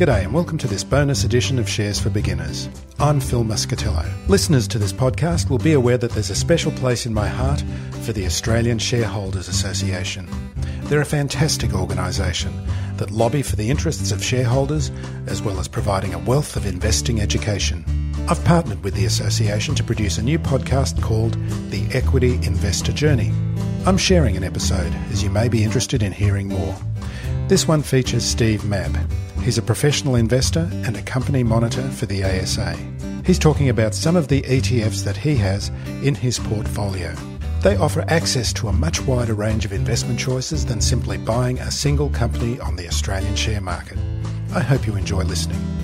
G'day and welcome to this bonus edition of Shares for Beginners. I'm Phil Muscatello. Listeners to this podcast will be aware that there's a special place in my heart for the Australian Shareholders Association. They're a fantastic organisation that lobby for the interests of shareholders as well as providing a wealth of investing education. I've partnered with the association to produce a new podcast called The Equity Investor Journey. I'm sharing an episode as you may be interested in hearing more. This one features Steve Mabb. He's a professional investor and a company monitor for the ASA. He's talking about some of the ETFs that he has in his portfolio. They offer access to a much wider range of investment choices than simply buying a single company on the Australian share market. I hope you enjoy listening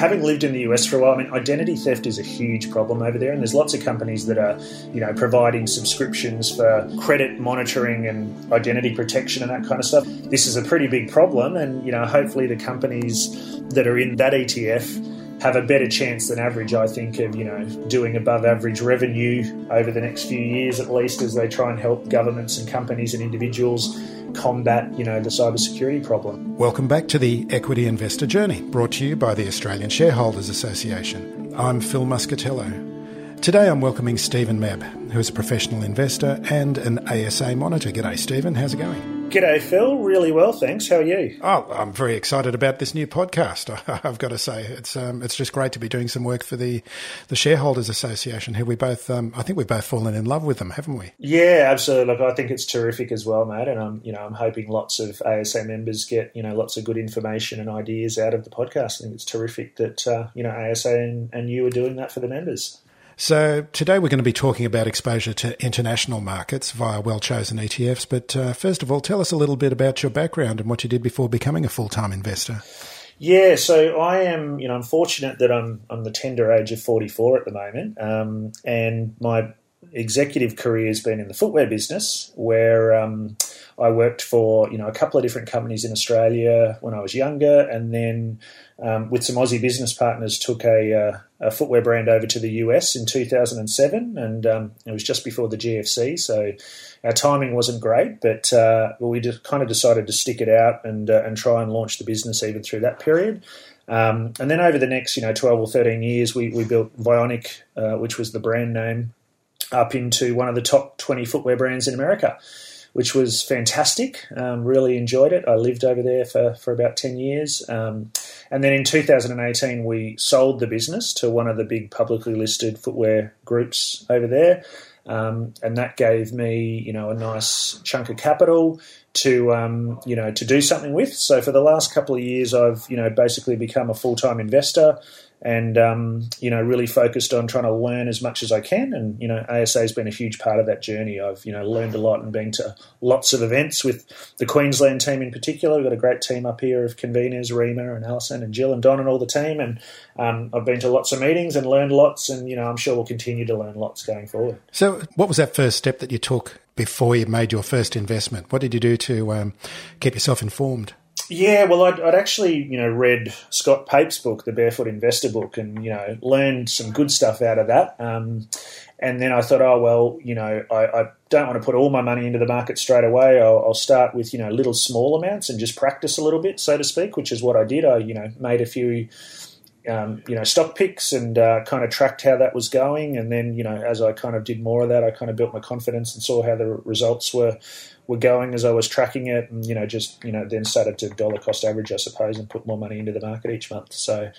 having lived in the US for a while, I mean, identity theft is a huge problem over there, and there's lots of companies that are, you know, providing subscriptions for credit monitoring and identity protection and that kind of stuff. This is a pretty big problem, and you know, hopefully the companies that are in that ETF have a better chance than average, I think, of you know doing above average revenue over the next few years at least, as they try and help governments and companies and individuals combat, you know, the cybersecurity problem. Welcome back to the Equity Investor Journey, brought to you by the Australian Shareholders Association. I'm Phil Muscatello. Today I'm welcoming Stephen Mabb, who is a professional investor and an ASA monitor. G'day, Stephen. How's it going? G'day, Phil. Really well, thanks. How are you? Oh, I'm very excited about this new podcast. I've got to say, it's um, it's just great to be doing some work for the the Shareholders Association. Who we both, um, I think we've both fallen in love with them, haven't we? Yeah, absolutely. Look, I think it's terrific as well, mate. And I'm, you know, I'm hoping lots of ASA members get, you know, lots of good information and ideas out of the podcast. I think it's terrific that uh, you know ASA and, and you are doing that for the members. So today we're going to be talking about exposure to international markets via well-chosen ETFs. But uh, first of all, tell us a little bit about your background and what you did before becoming a full-time investor. Yeah, so I am, you know, I'm fortunate that I'm I'm the tender age of 44 at the moment, um, and my executive career has been in the footwear business, where um, I worked for you know a couple of different companies in Australia when I was younger, and then um, with some Aussie business partners took a, uh, a, footwear brand over to the US in 2007, and um, it was just before the GFC, so our timing wasn't great, but uh, we just kind of decided to stick it out and uh, and try and launch the business even through that period. Um, and then over the next, you know, 12 or 13 years, we, we built Vionic, uh, which was the brand name, up into one of the top 20 footwear brands in America which was fantastic. Um, really enjoyed it. I lived over there for, for about 10 years. Um, and then in 2018, we sold the business to one of the big publicly listed footwear groups over there. Um, and that gave me, you know, a nice chunk of capital to, um, you know, to do something with. So for the last couple of years, I've, you know, basically become a full time investor and um, you know really focused on trying to learn as much as I can. And you know, ASA has been a huge part of that journey. I've you know learned a lot and been to lots of events with the Queensland team in particular. We've got a great team up here of conveners, Rima and Alison and Jill and Don and all the team. And um, I've been to lots of meetings and learned lots. And you know, I'm sure we'll continue to learn lots going forward. So, what was that first step that you took before you made your first investment? What did you do to um, keep yourself informed? Yeah, well, I'd, I'd, actually, you know, read Scott Pape's book, The Barefoot Investor book, and you know, learned some good stuff out of that. Um, and then I thought, oh well, you know, I, I, don't want to put all my money into the market straight away. I'll, I'll, start with you know little small amounts and just practice a little bit, so to speak, which is what I did. I you know made a few. Um, you know, stock picks and uh, kind of tracked how that was going, and then you know, as I kind of did more of that, I kind of built my confidence and saw how the results were were going as I was tracking it, and you know, just you know, then started to dollar cost average, I suppose, and put more money into the market each month. So,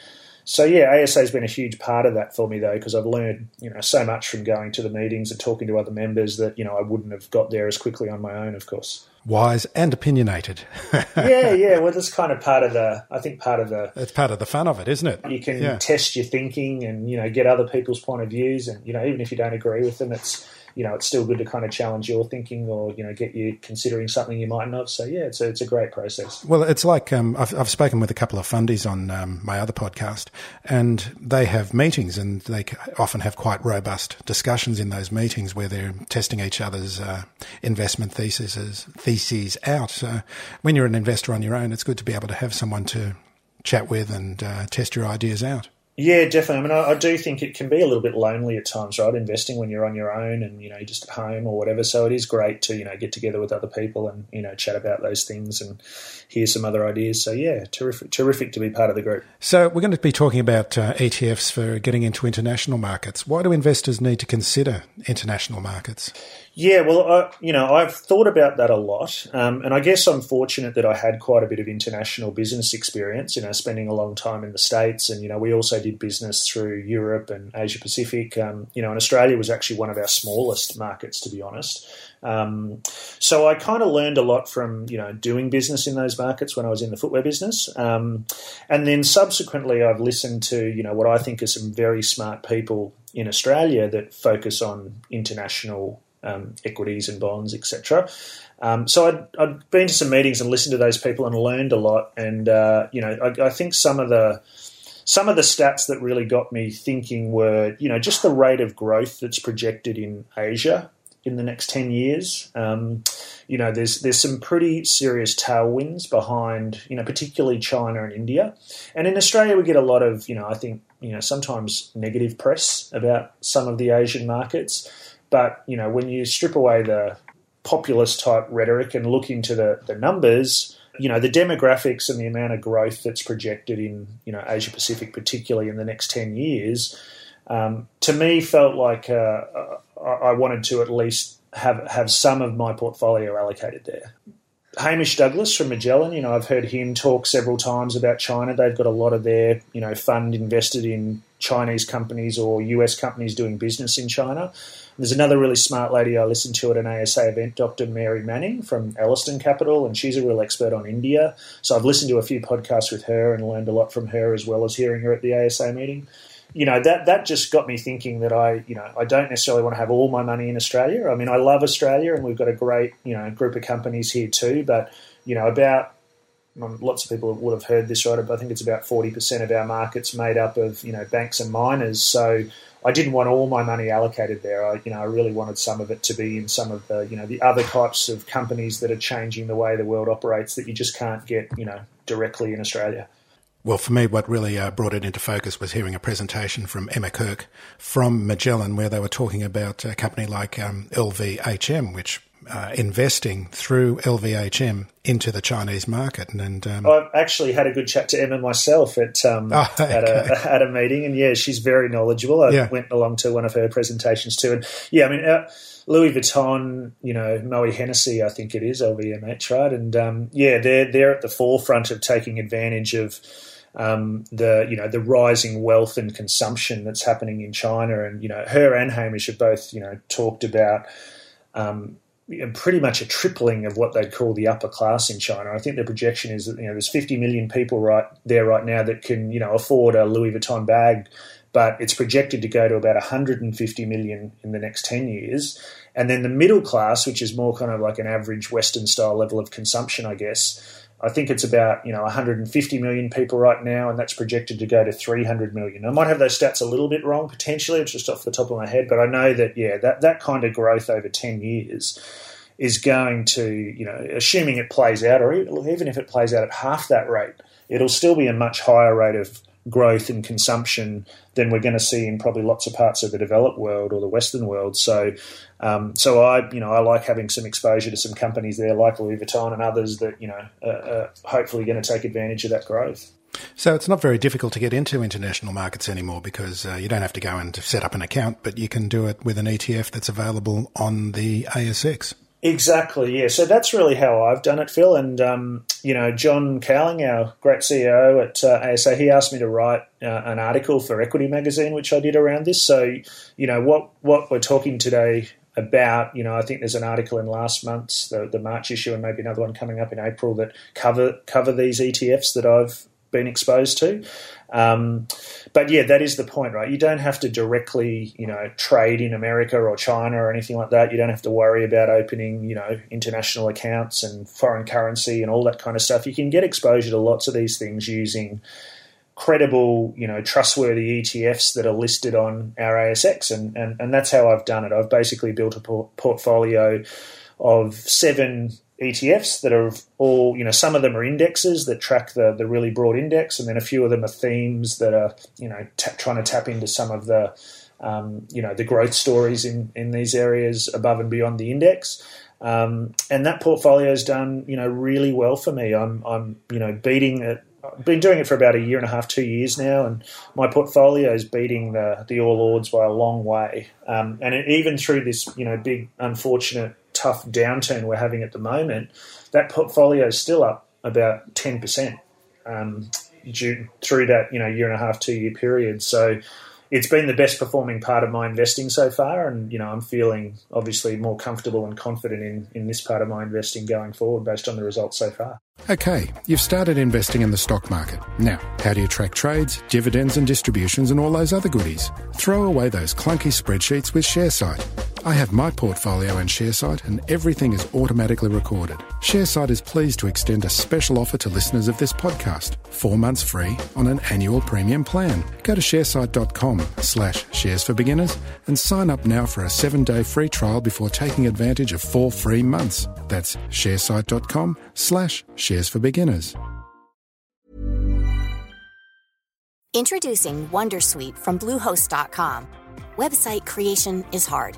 so yeah, ASA has been a huge part of that for me though, because I've learned you know so much from going to the meetings and talking to other members that you know I wouldn't have got there as quickly on my own, of course. Wise and opinionated. yeah, yeah. Well, that's kind of part of the. I think part of the. It's part of the fun of it, isn't it? You can yeah. test your thinking and you know get other people's point of views, and you know even if you don't agree with them, it's you know, it's still good to kind of challenge your thinking or, you know, get you considering something you mightn't have. So, yeah, it's a, it's a great process. Well, it's like um, I've, I've spoken with a couple of fundies on um, my other podcast, and they have meetings and they often have quite robust discussions in those meetings where they're testing each other's uh, investment theses, theses out. So, when you're an investor on your own, it's good to be able to have someone to chat with and uh, test your ideas out. Yeah, definitely. I mean, I, I, do think it can be a little bit lonely at times, right? Investing when you're on your own and you know just at home or whatever. So it is great to you know get together with other people and you know chat about those things and hear some other ideas. So yeah, terrific, terrific to be part of the group. So we're going to be talking about uh, ETFs for getting into international markets. Why do investors need to consider international markets? Yeah, well, I, you know, I've thought about that a lot, um, and I guess I'm fortunate that I had quite a bit of international business experience. You know, spending a long time in the states, and you know, we also did business through Europe and Asia Pacific. Um, you know, and Australia was actually one of our smallest markets, to be honest. Um, so I kind of learned a lot from you know doing business in those markets when I was in the footwear business, um, and then subsequently I've listened to you know what I think are some very smart people in Australia that focus on international um, equities and bonds, etc. Um, so I'd, I'd, been to some meetings and listened to those people and learned a lot. And uh, you know, I, I, think some of the some of the stats that really got me thinking were, you know, just the rate of growth that's projected in Asia in the next ten years. Um, you know, there's there's some pretty serious tailwinds behind, you know, particularly China and India. And in Australia, we get a lot of, you know, I think, you know, sometimes negative press about some of the Asian markets. But you know, when you strip away the populist type rhetoric and look into the, the numbers, you know, the demographics and the amount of growth that's projected in you know Asia Pacific, particularly in the next ten years, um, to me felt like uh, I wanted to at least have have some of my portfolio allocated there. Hamish Douglass from Magellan, you know, I've heard him talk several times about China. They've got a lot of their, you know, fund invested in Chinese companies or US companies doing business in China. There's another really smart lady I listened to at an ASA event, Dr. Mary Manning from Ellerston Capital, and she's a real expert on India. So I've listened to a few podcasts with her and learned a lot from her as well as hearing her at the ASA meeting. You know, that that just got me thinking that I, you know, I don't necessarily want to have all my money in Australia. I mean, I love Australia and we've got a great, you know, group of companies here too, but you know, about lots of people would have heard this, right? But I think it's about 40% of our markets made up of, you know, banks and miners. So I didn't want all my money allocated there. I, you know, I really wanted some of it to be in some of the, you know, the other types of companies that are changing the way the world operates that you just can't get, you know, directly in Australia. Well, for me, what really uh, brought it into focus was hearing a presentation from Emma Kirk from Magellan, where they were talking about a company like um, LVHM, which uh, investing through LVHM into the Chinese market. And, and um, I've actually had a good chat to Emma myself at um, oh, okay. at, a, at a meeting, and yeah, she's very knowledgeable. I yeah. went along to one of her presentations too, and yeah, I mean. Uh, Louis Vuitton, you know, Moët Hennessy, I think it is LVMH, right? And um, yeah, they're they're at the forefront of taking advantage of um, the you know the rising wealth and consumption that's happening in China. And you know, her and Hamish have both you know talked about um, pretty much a tripling of what they'd call the upper class in China. I think the projection is that you know there's 50 million people right there right now that can you know afford a Louis Vuitton bag, but it's projected to go to about 150 million in the next 10 years. And then the middle class, which is more kind of like an average Western style level of consumption, I guess, I think it's about you know 150 million people right now, and that's projected to go to 300 million. I might have those stats a little bit wrong potentially. It's just off the top of my head, but I know that yeah, that that kind of growth over 10 years is going to you know, assuming it plays out, or even if it plays out at half that rate, it'll still be a much higher rate of growth and consumption than we're going to see in probably lots of parts of the developed world or the Western world. So, um, so I, you know, I like having some exposure to some companies there, like Louis Vuitton and others that you know, are, hopefully going to take advantage of that growth. So it's not very difficult to get into international markets anymore because uh, you don't have to go and set up an account, but you can do it with an ETF that's available on the ASX. Exactly, yeah. So that's really how I've done it, Phil. And, um, you know, John Cowling, our great CEO at uh, ASA, he asked me to write uh, an article for Equity Magazine, which I did around this. So, you know, what, what we're talking today about, you know, I think there's an article in last month's, the, the March issue, and maybe another one coming up in April that cover cover these ETFs that I've been exposed to. Um, but yeah, that is the point, right? You don't have to directly, you know, trade in America or China or anything like that. You don't have to worry about opening, you know, international accounts and foreign currency and all that kind of stuff. You can get exposure to lots of these things using credible, you know, trustworthy ETFs that are listed on our ASX, and and, and that's how I've done it. I've basically built a por- portfolio of seven ETFs that are all, you know, some of them are indexes that track the, the really broad index, and then a few of them are themes that are, you know, t- trying to tap into some of the, um, you know, the growth stories in, in these areas above and beyond the index. Um, and that portfolio has done, you know, really well for me. I'm, I'm, you know, beating it. I've been doing it for about a year and a half, two years now, and my portfolio is beating the the All Ords by a long way. Um, and it, even through this, you know, big unfortunate tough downturn we're having at the moment, that portfolio is still up about 10% um, due, through that you know year and a half, two year period. So it's been the best performing part of my investing so far, and you know I'm feeling obviously more comfortable and confident in in this part of my investing going forward based on the results so far. Okay, you've started investing in the stock market. Now, how do you track trades, dividends, and distributions, and all those other goodies? Throw away those clunky spreadsheets with Sharesight. I have my portfolio in Sharesight, and everything is automatically recorded. Sharesight is pleased to extend a special offer to listeners of this podcast: four months free on an annual premium plan. Go to sharesight.com/slash shares for beginners and sign up now for a seven-day free trial before taking advantage of four free months. That's sharesight.com/slash Shares for Beginners. Introducing Wondersuite from Bluehost.com. Website creation is hard,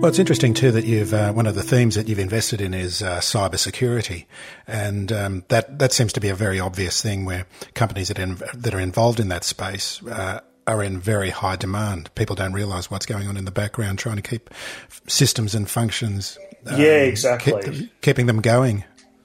Well, it's interesting too that you've uh, one of the themes that you've invested in is uh, cybersecurity, and um, that that seems to be a very obvious thing where companies that in, that are involved in that space uh, are in very high demand. People don't realise what's going on in the background, trying to keep systems and functions. Um, yeah, exactly. Keep, keeping them going.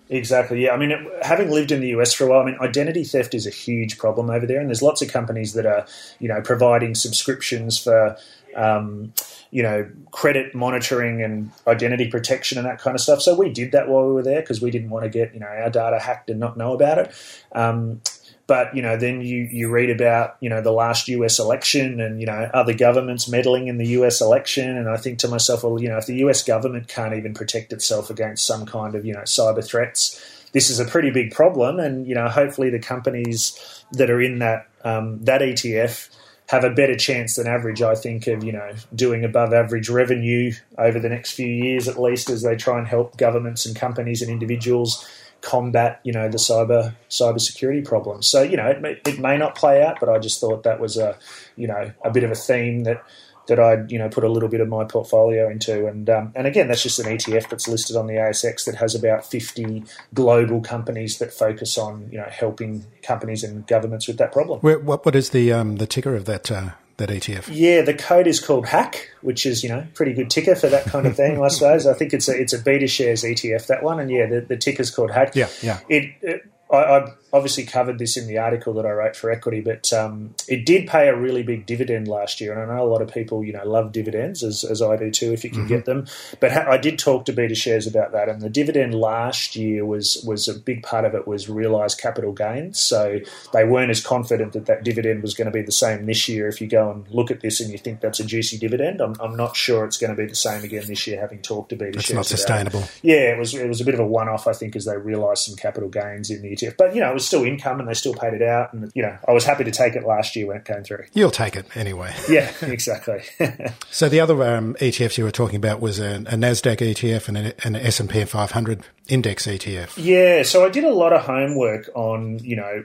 Exactly. Yeah. I mean, having lived in the US for a while, I mean, identity theft is a huge problem over there, and there's lots of companies that are, you know, providing subscriptions for. Um, you know, credit monitoring and identity protection and that kind of stuff. So we did that while we were there because we didn't want to get, you know, our data hacked and not know about it. Um, but you know, then you you read about you know the last U.S. election and you know other governments meddling in the U.S. election, and I think to myself, well, you know, if the U.S. government can't even protect itself against some kind of you know cyber threats, this is a pretty big problem. And you know, hopefully the companies that are in that um, that ETF have a better chance than average, I think, of you know doing above average revenue over the next few years at least, as they try and help governments and companies and individuals combat, you know, the cyber cyber security problems. So, you know, it may, it may not play out, but I just thought that was a, you know, a bit of a theme that that I'd you know put a little bit of my portfolio into, and um, and again that's just an ETF that's listed on the ASX that has about fifty global companies that focus on you know helping companies and governments with that problem. Where, what what is the um, the ticker of that uh, that ETF? Yeah, the code is called Hack, which is you know pretty good ticker for that kind of thing. I suppose I think it's a it's a BetaShares ETF that one, and yeah, the, the ticker's called Hack. Yeah, yeah. It, it I, I, obviously covered this in the article that I wrote for Equity, but um, it did pay a really big dividend last year, and I know a lot of people, you know, love dividends as, as I do too, if you can mm-hmm. get them. But ha- I did talk to BetaShares about that, and the dividend last year was was a big part of it was realised capital gains. So they weren't as confident that that dividend was going to be the same this year. If you go and look at this and you think that's a juicy dividend, I'm, I'm not sure it's going to be the same again this year. Having talked to BetaShares, it's not sustainable. It. Yeah, it was it was a bit of a one off, I think, as they realised some capital gains in the ETF. But you know, it was still income, and they still paid it out. And you know, I was happy to take it last year when it came through. You'll take it anyway. Yeah, exactly. so the other um, ETFs you were talking about was a, a Nasdaq ETF and an S and P 500 index ETF. Yeah, so I did a lot of homework on you know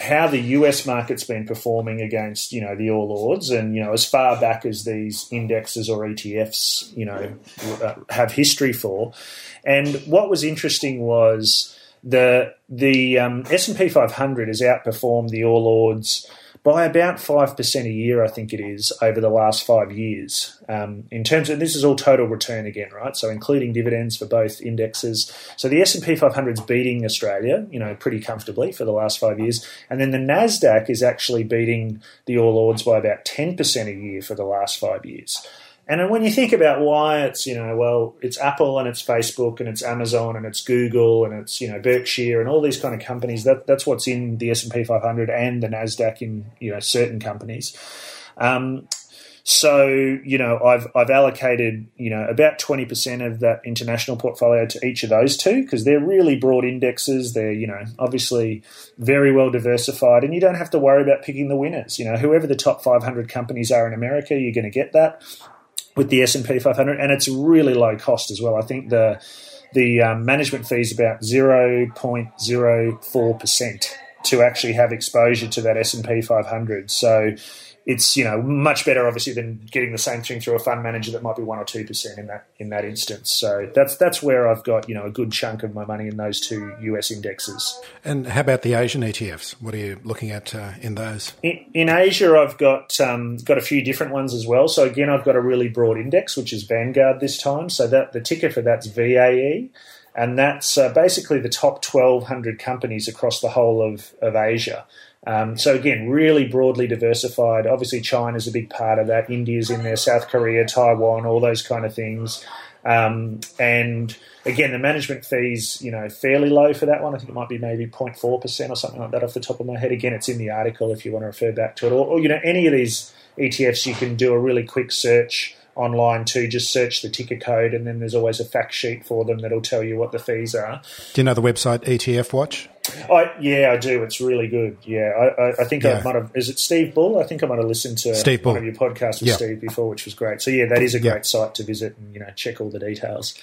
how the US market's been performing against, you know, the All Ords, and you know, as far back as these indexes or ETFs, you know, uh, have history for. And what was interesting was the the um, S and P 500 has outperformed the All Ords by about 5% a year, I think it is, over the last five years. Um, in terms of, this is all total return again, right? So including dividends for both indexes. So the S&P 500 is beating Australia, you know, pretty comfortably for the last five years. And then the NASDAQ is actually beating the All Ords by about 10% a year for the last five years. And when you think about why it's, you know, well, it's Apple and it's Facebook and it's Amazon and it's Google and it's, you know, Berkshire and all these kind of companies, that, that's what's in the S&P 500 and the NASDAQ in, you know, certain companies. Um, so, you know, I've, I've allocated, you know, about 20% of that international portfolio to each of those two because they're really broad indexes. They're, you know, obviously very well diversified and you don't have to worry about picking the winners. You know, whoever the top 500 companies are in America, you're going to get that with the S and P 500, and it's really low cost as well. I think the the um, management fee is about zero point zero four percent to actually have exposure to that S and P 500. So it's you know much better obviously than getting the same thing through a fund manager that might be one or two percent in that in that instance. So that's that's where I've got you know a good chunk of my money in those two US indexes. And how about the Asian ETFs? What are you looking at uh, in those? In, in, Asia, I've got um, got a few different ones as well. So again, I've got a really broad index, which is Vanguard this time. So that the ticker for that's VAE and that's uh, basically the top 1,200 companies across the whole of, of Asia. Um, so again, really broadly diversified. Obviously, China's a big part of that. India's in there, South Korea, Taiwan, all those kind of things. Um, and again, the management fees, you know, fairly low for that one. I think it might be maybe 0.4% or something like that off the top of my head. Again, it's in the article if you want to refer back to it. Or, or you know, any of these ETFs, you can do a really quick search online too. Just search the ticker code, and then there's always a fact sheet for them that'll tell you what the fees are. Do you know the website ETF Watch? I, yeah, I do. It's really good. Yeah, I, I think yeah. I might have. Is it Steve Bull? I think I might have listened to Steve Bull. one of your podcasts with Steve before, which was great. So yeah, that is a great site to visit and you know check all the details.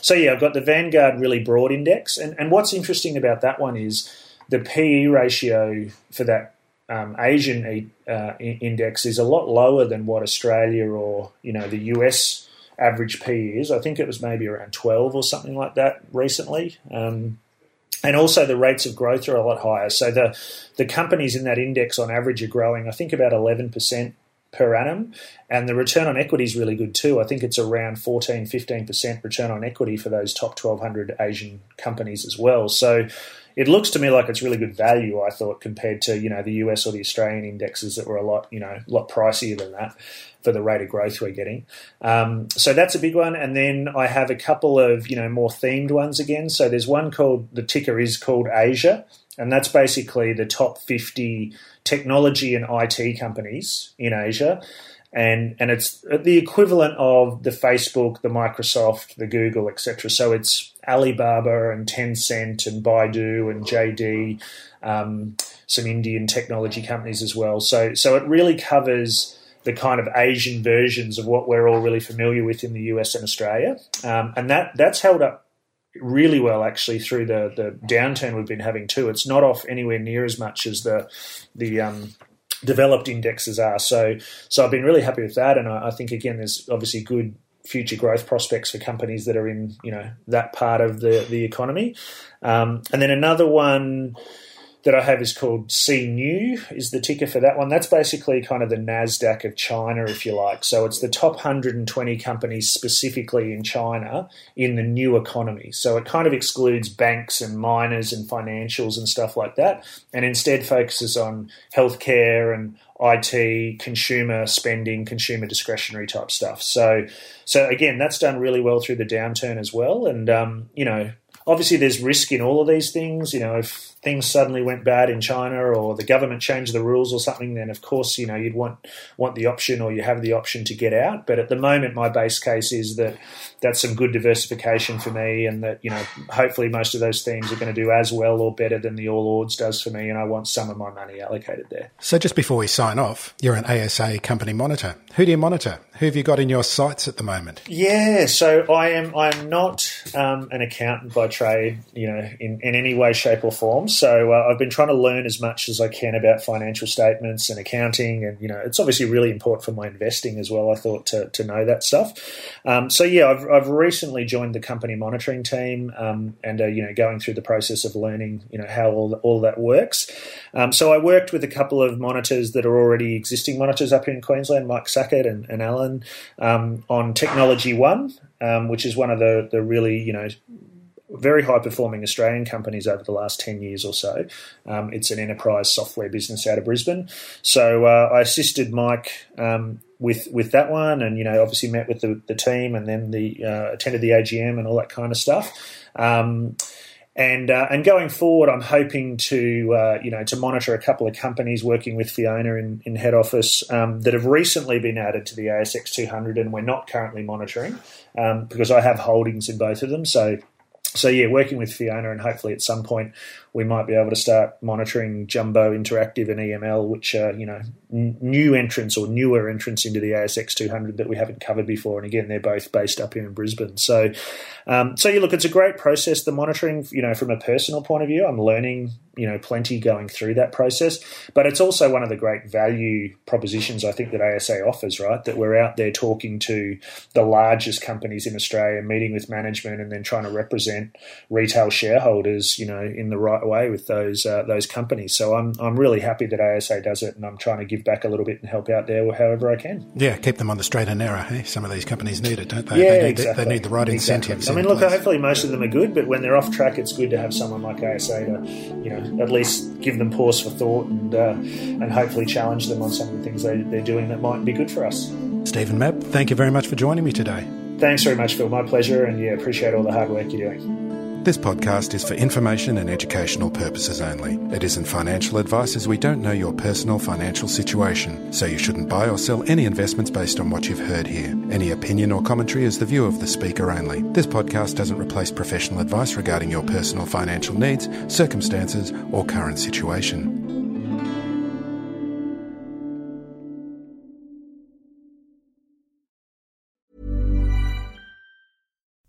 So yeah, I've got the Vanguard really broad index, and and what's interesting about that one is the PE ratio for that um, Asian uh, index is a lot lower than what Australia or you know the US average P is. I think it was maybe around 12 or something like that recently. Um, and also the rates of growth are a lot higher. So the the companies in that index on average are growing, I think about 11% per annum. And the return on equity is really good too. I think it's around 14, 15% return on equity for those top 1,200 Asian companies as well. So it looks to me like it's really good value. I thought compared to you know the US or the Australian indexes that were a lot you know a lot pricier than that for the rate of growth we're getting. Um, so that's a big one. And then I have a couple of you know more themed ones again. So there's one called the ticker is called Asia, and that's basically the top 50 technology and IT companies in Asia and and it's the equivalent of the Facebook, the Microsoft, the Google, etc. So it's Alibaba and Tencent and Baidu and JD, um, some Indian technology companies as well. So so it really covers the kind of Asian versions of what we're all really familiar with in the US and Australia, um, and that that's held up really well actually through the the downturn we've been having too. It's not off anywhere near as much as the the um, developed indexes are. So, so I've been really happy with that, and I, I, think again, there's obviously good future growth prospects for companies that are in you know that part of the the economy. Um, and then another one that I have is called CNEW, is the ticker for that one. That's basically kind of the NASDAQ of China, if you like. So it's the top 120 companies specifically in China in the new economy. So it kind of excludes banks and miners and financials and stuff like that, and instead focuses on healthcare and IT, consumer spending, consumer discretionary type stuff. So, so again, that's done really well through the downturn as well. And um, you know, obviously there's risk in all of these things. You know, if things suddenly went bad in China or the government changed the rules or something, then of course you know you'd want want the option or you have the option to get out. But at the moment, my base case is that that's some good diversification for me, and that you know hopefully most of those themes are going to do as well or better than the All Ords does for me, and I want some of my money allocated there. So just before we sign off, you're an ASA company monitor. Who do you monitor? Who have you got in your sights at the moment? Yeah, so I am. I'm not um, an accountant by trade, you know, in, in any way, shape, or form. So uh, I've been trying to learn as much as I can about financial statements and accounting, and you know, it's obviously really important for my investing as well. I thought to, to know that stuff. Um, so yeah, I've, I've recently joined the company monitoring team, um, and uh, you know, going through the process of learning, you know, how all all that works. Um, so I worked with a couple of monitors that are already existing monitors up here in Queensland, Mike Sackett and, and Alan, um, on Technology One, um, which is one of the the really you know very high performing Australian companies over the last 10 years or so. Um, it's an enterprise software business out of Brisbane. So uh, I assisted Mike um, with with that one and, you know, obviously met with the, the team and then the uh, attended the AGM and all that kind of stuff. Um, and uh, and going forward, I'm hoping to uh, you know to monitor a couple of companies working with Fiona in, in head office um, that have recently been added to the ASX 200, and we're not currently monitoring um, because I have holdings in both of them. So so yeah, working with Fiona, and hopefully at some point we might be able to start monitoring Jumbo Interactive and EML, which are you know n- new entrants or newer entrants into the ASX 200 that we haven't covered before. And again, they're both based up here in Brisbane. So, um, so you look, it's a great process. The monitoring, you know, from a personal point of view, I'm learning you know plenty going through that process. But it's also one of the great value propositions I think that ASA offers, right? That we're out there talking to the largest companies in Australia, meeting with management, and then trying to represent retail shareholders, you know, in the right way with those uh, those companies. So I'm I'm really happy that ASA does it, and I'm trying to give back a little bit and help out there however I can. Yeah, keep them on the straight and narrow. Hey? Some of these companies need it, don't they? Yeah, they need, exactly. The, they need the right exactly. incentives. I mean, look, place. hopefully most of them are good, but when they're off track, it's good to have someone like ASA to, you know, at least give them pause for thought and uh, and hopefully challenge them on some of the things they, they're doing that might be good for us. Stephen Mabb, thank you very much for joining me today. Thanks very much, Phil. My pleasure, and yeah, appreciate all the hard work you're doing. This podcast is for information and educational purposes only. It isn't financial advice as we don't know your personal financial situation, so you shouldn't buy or sell any investments based on what you've heard here. Any opinion or commentary is the view of the speaker only. This podcast doesn't replace professional advice regarding your personal financial needs, circumstances, or current situation.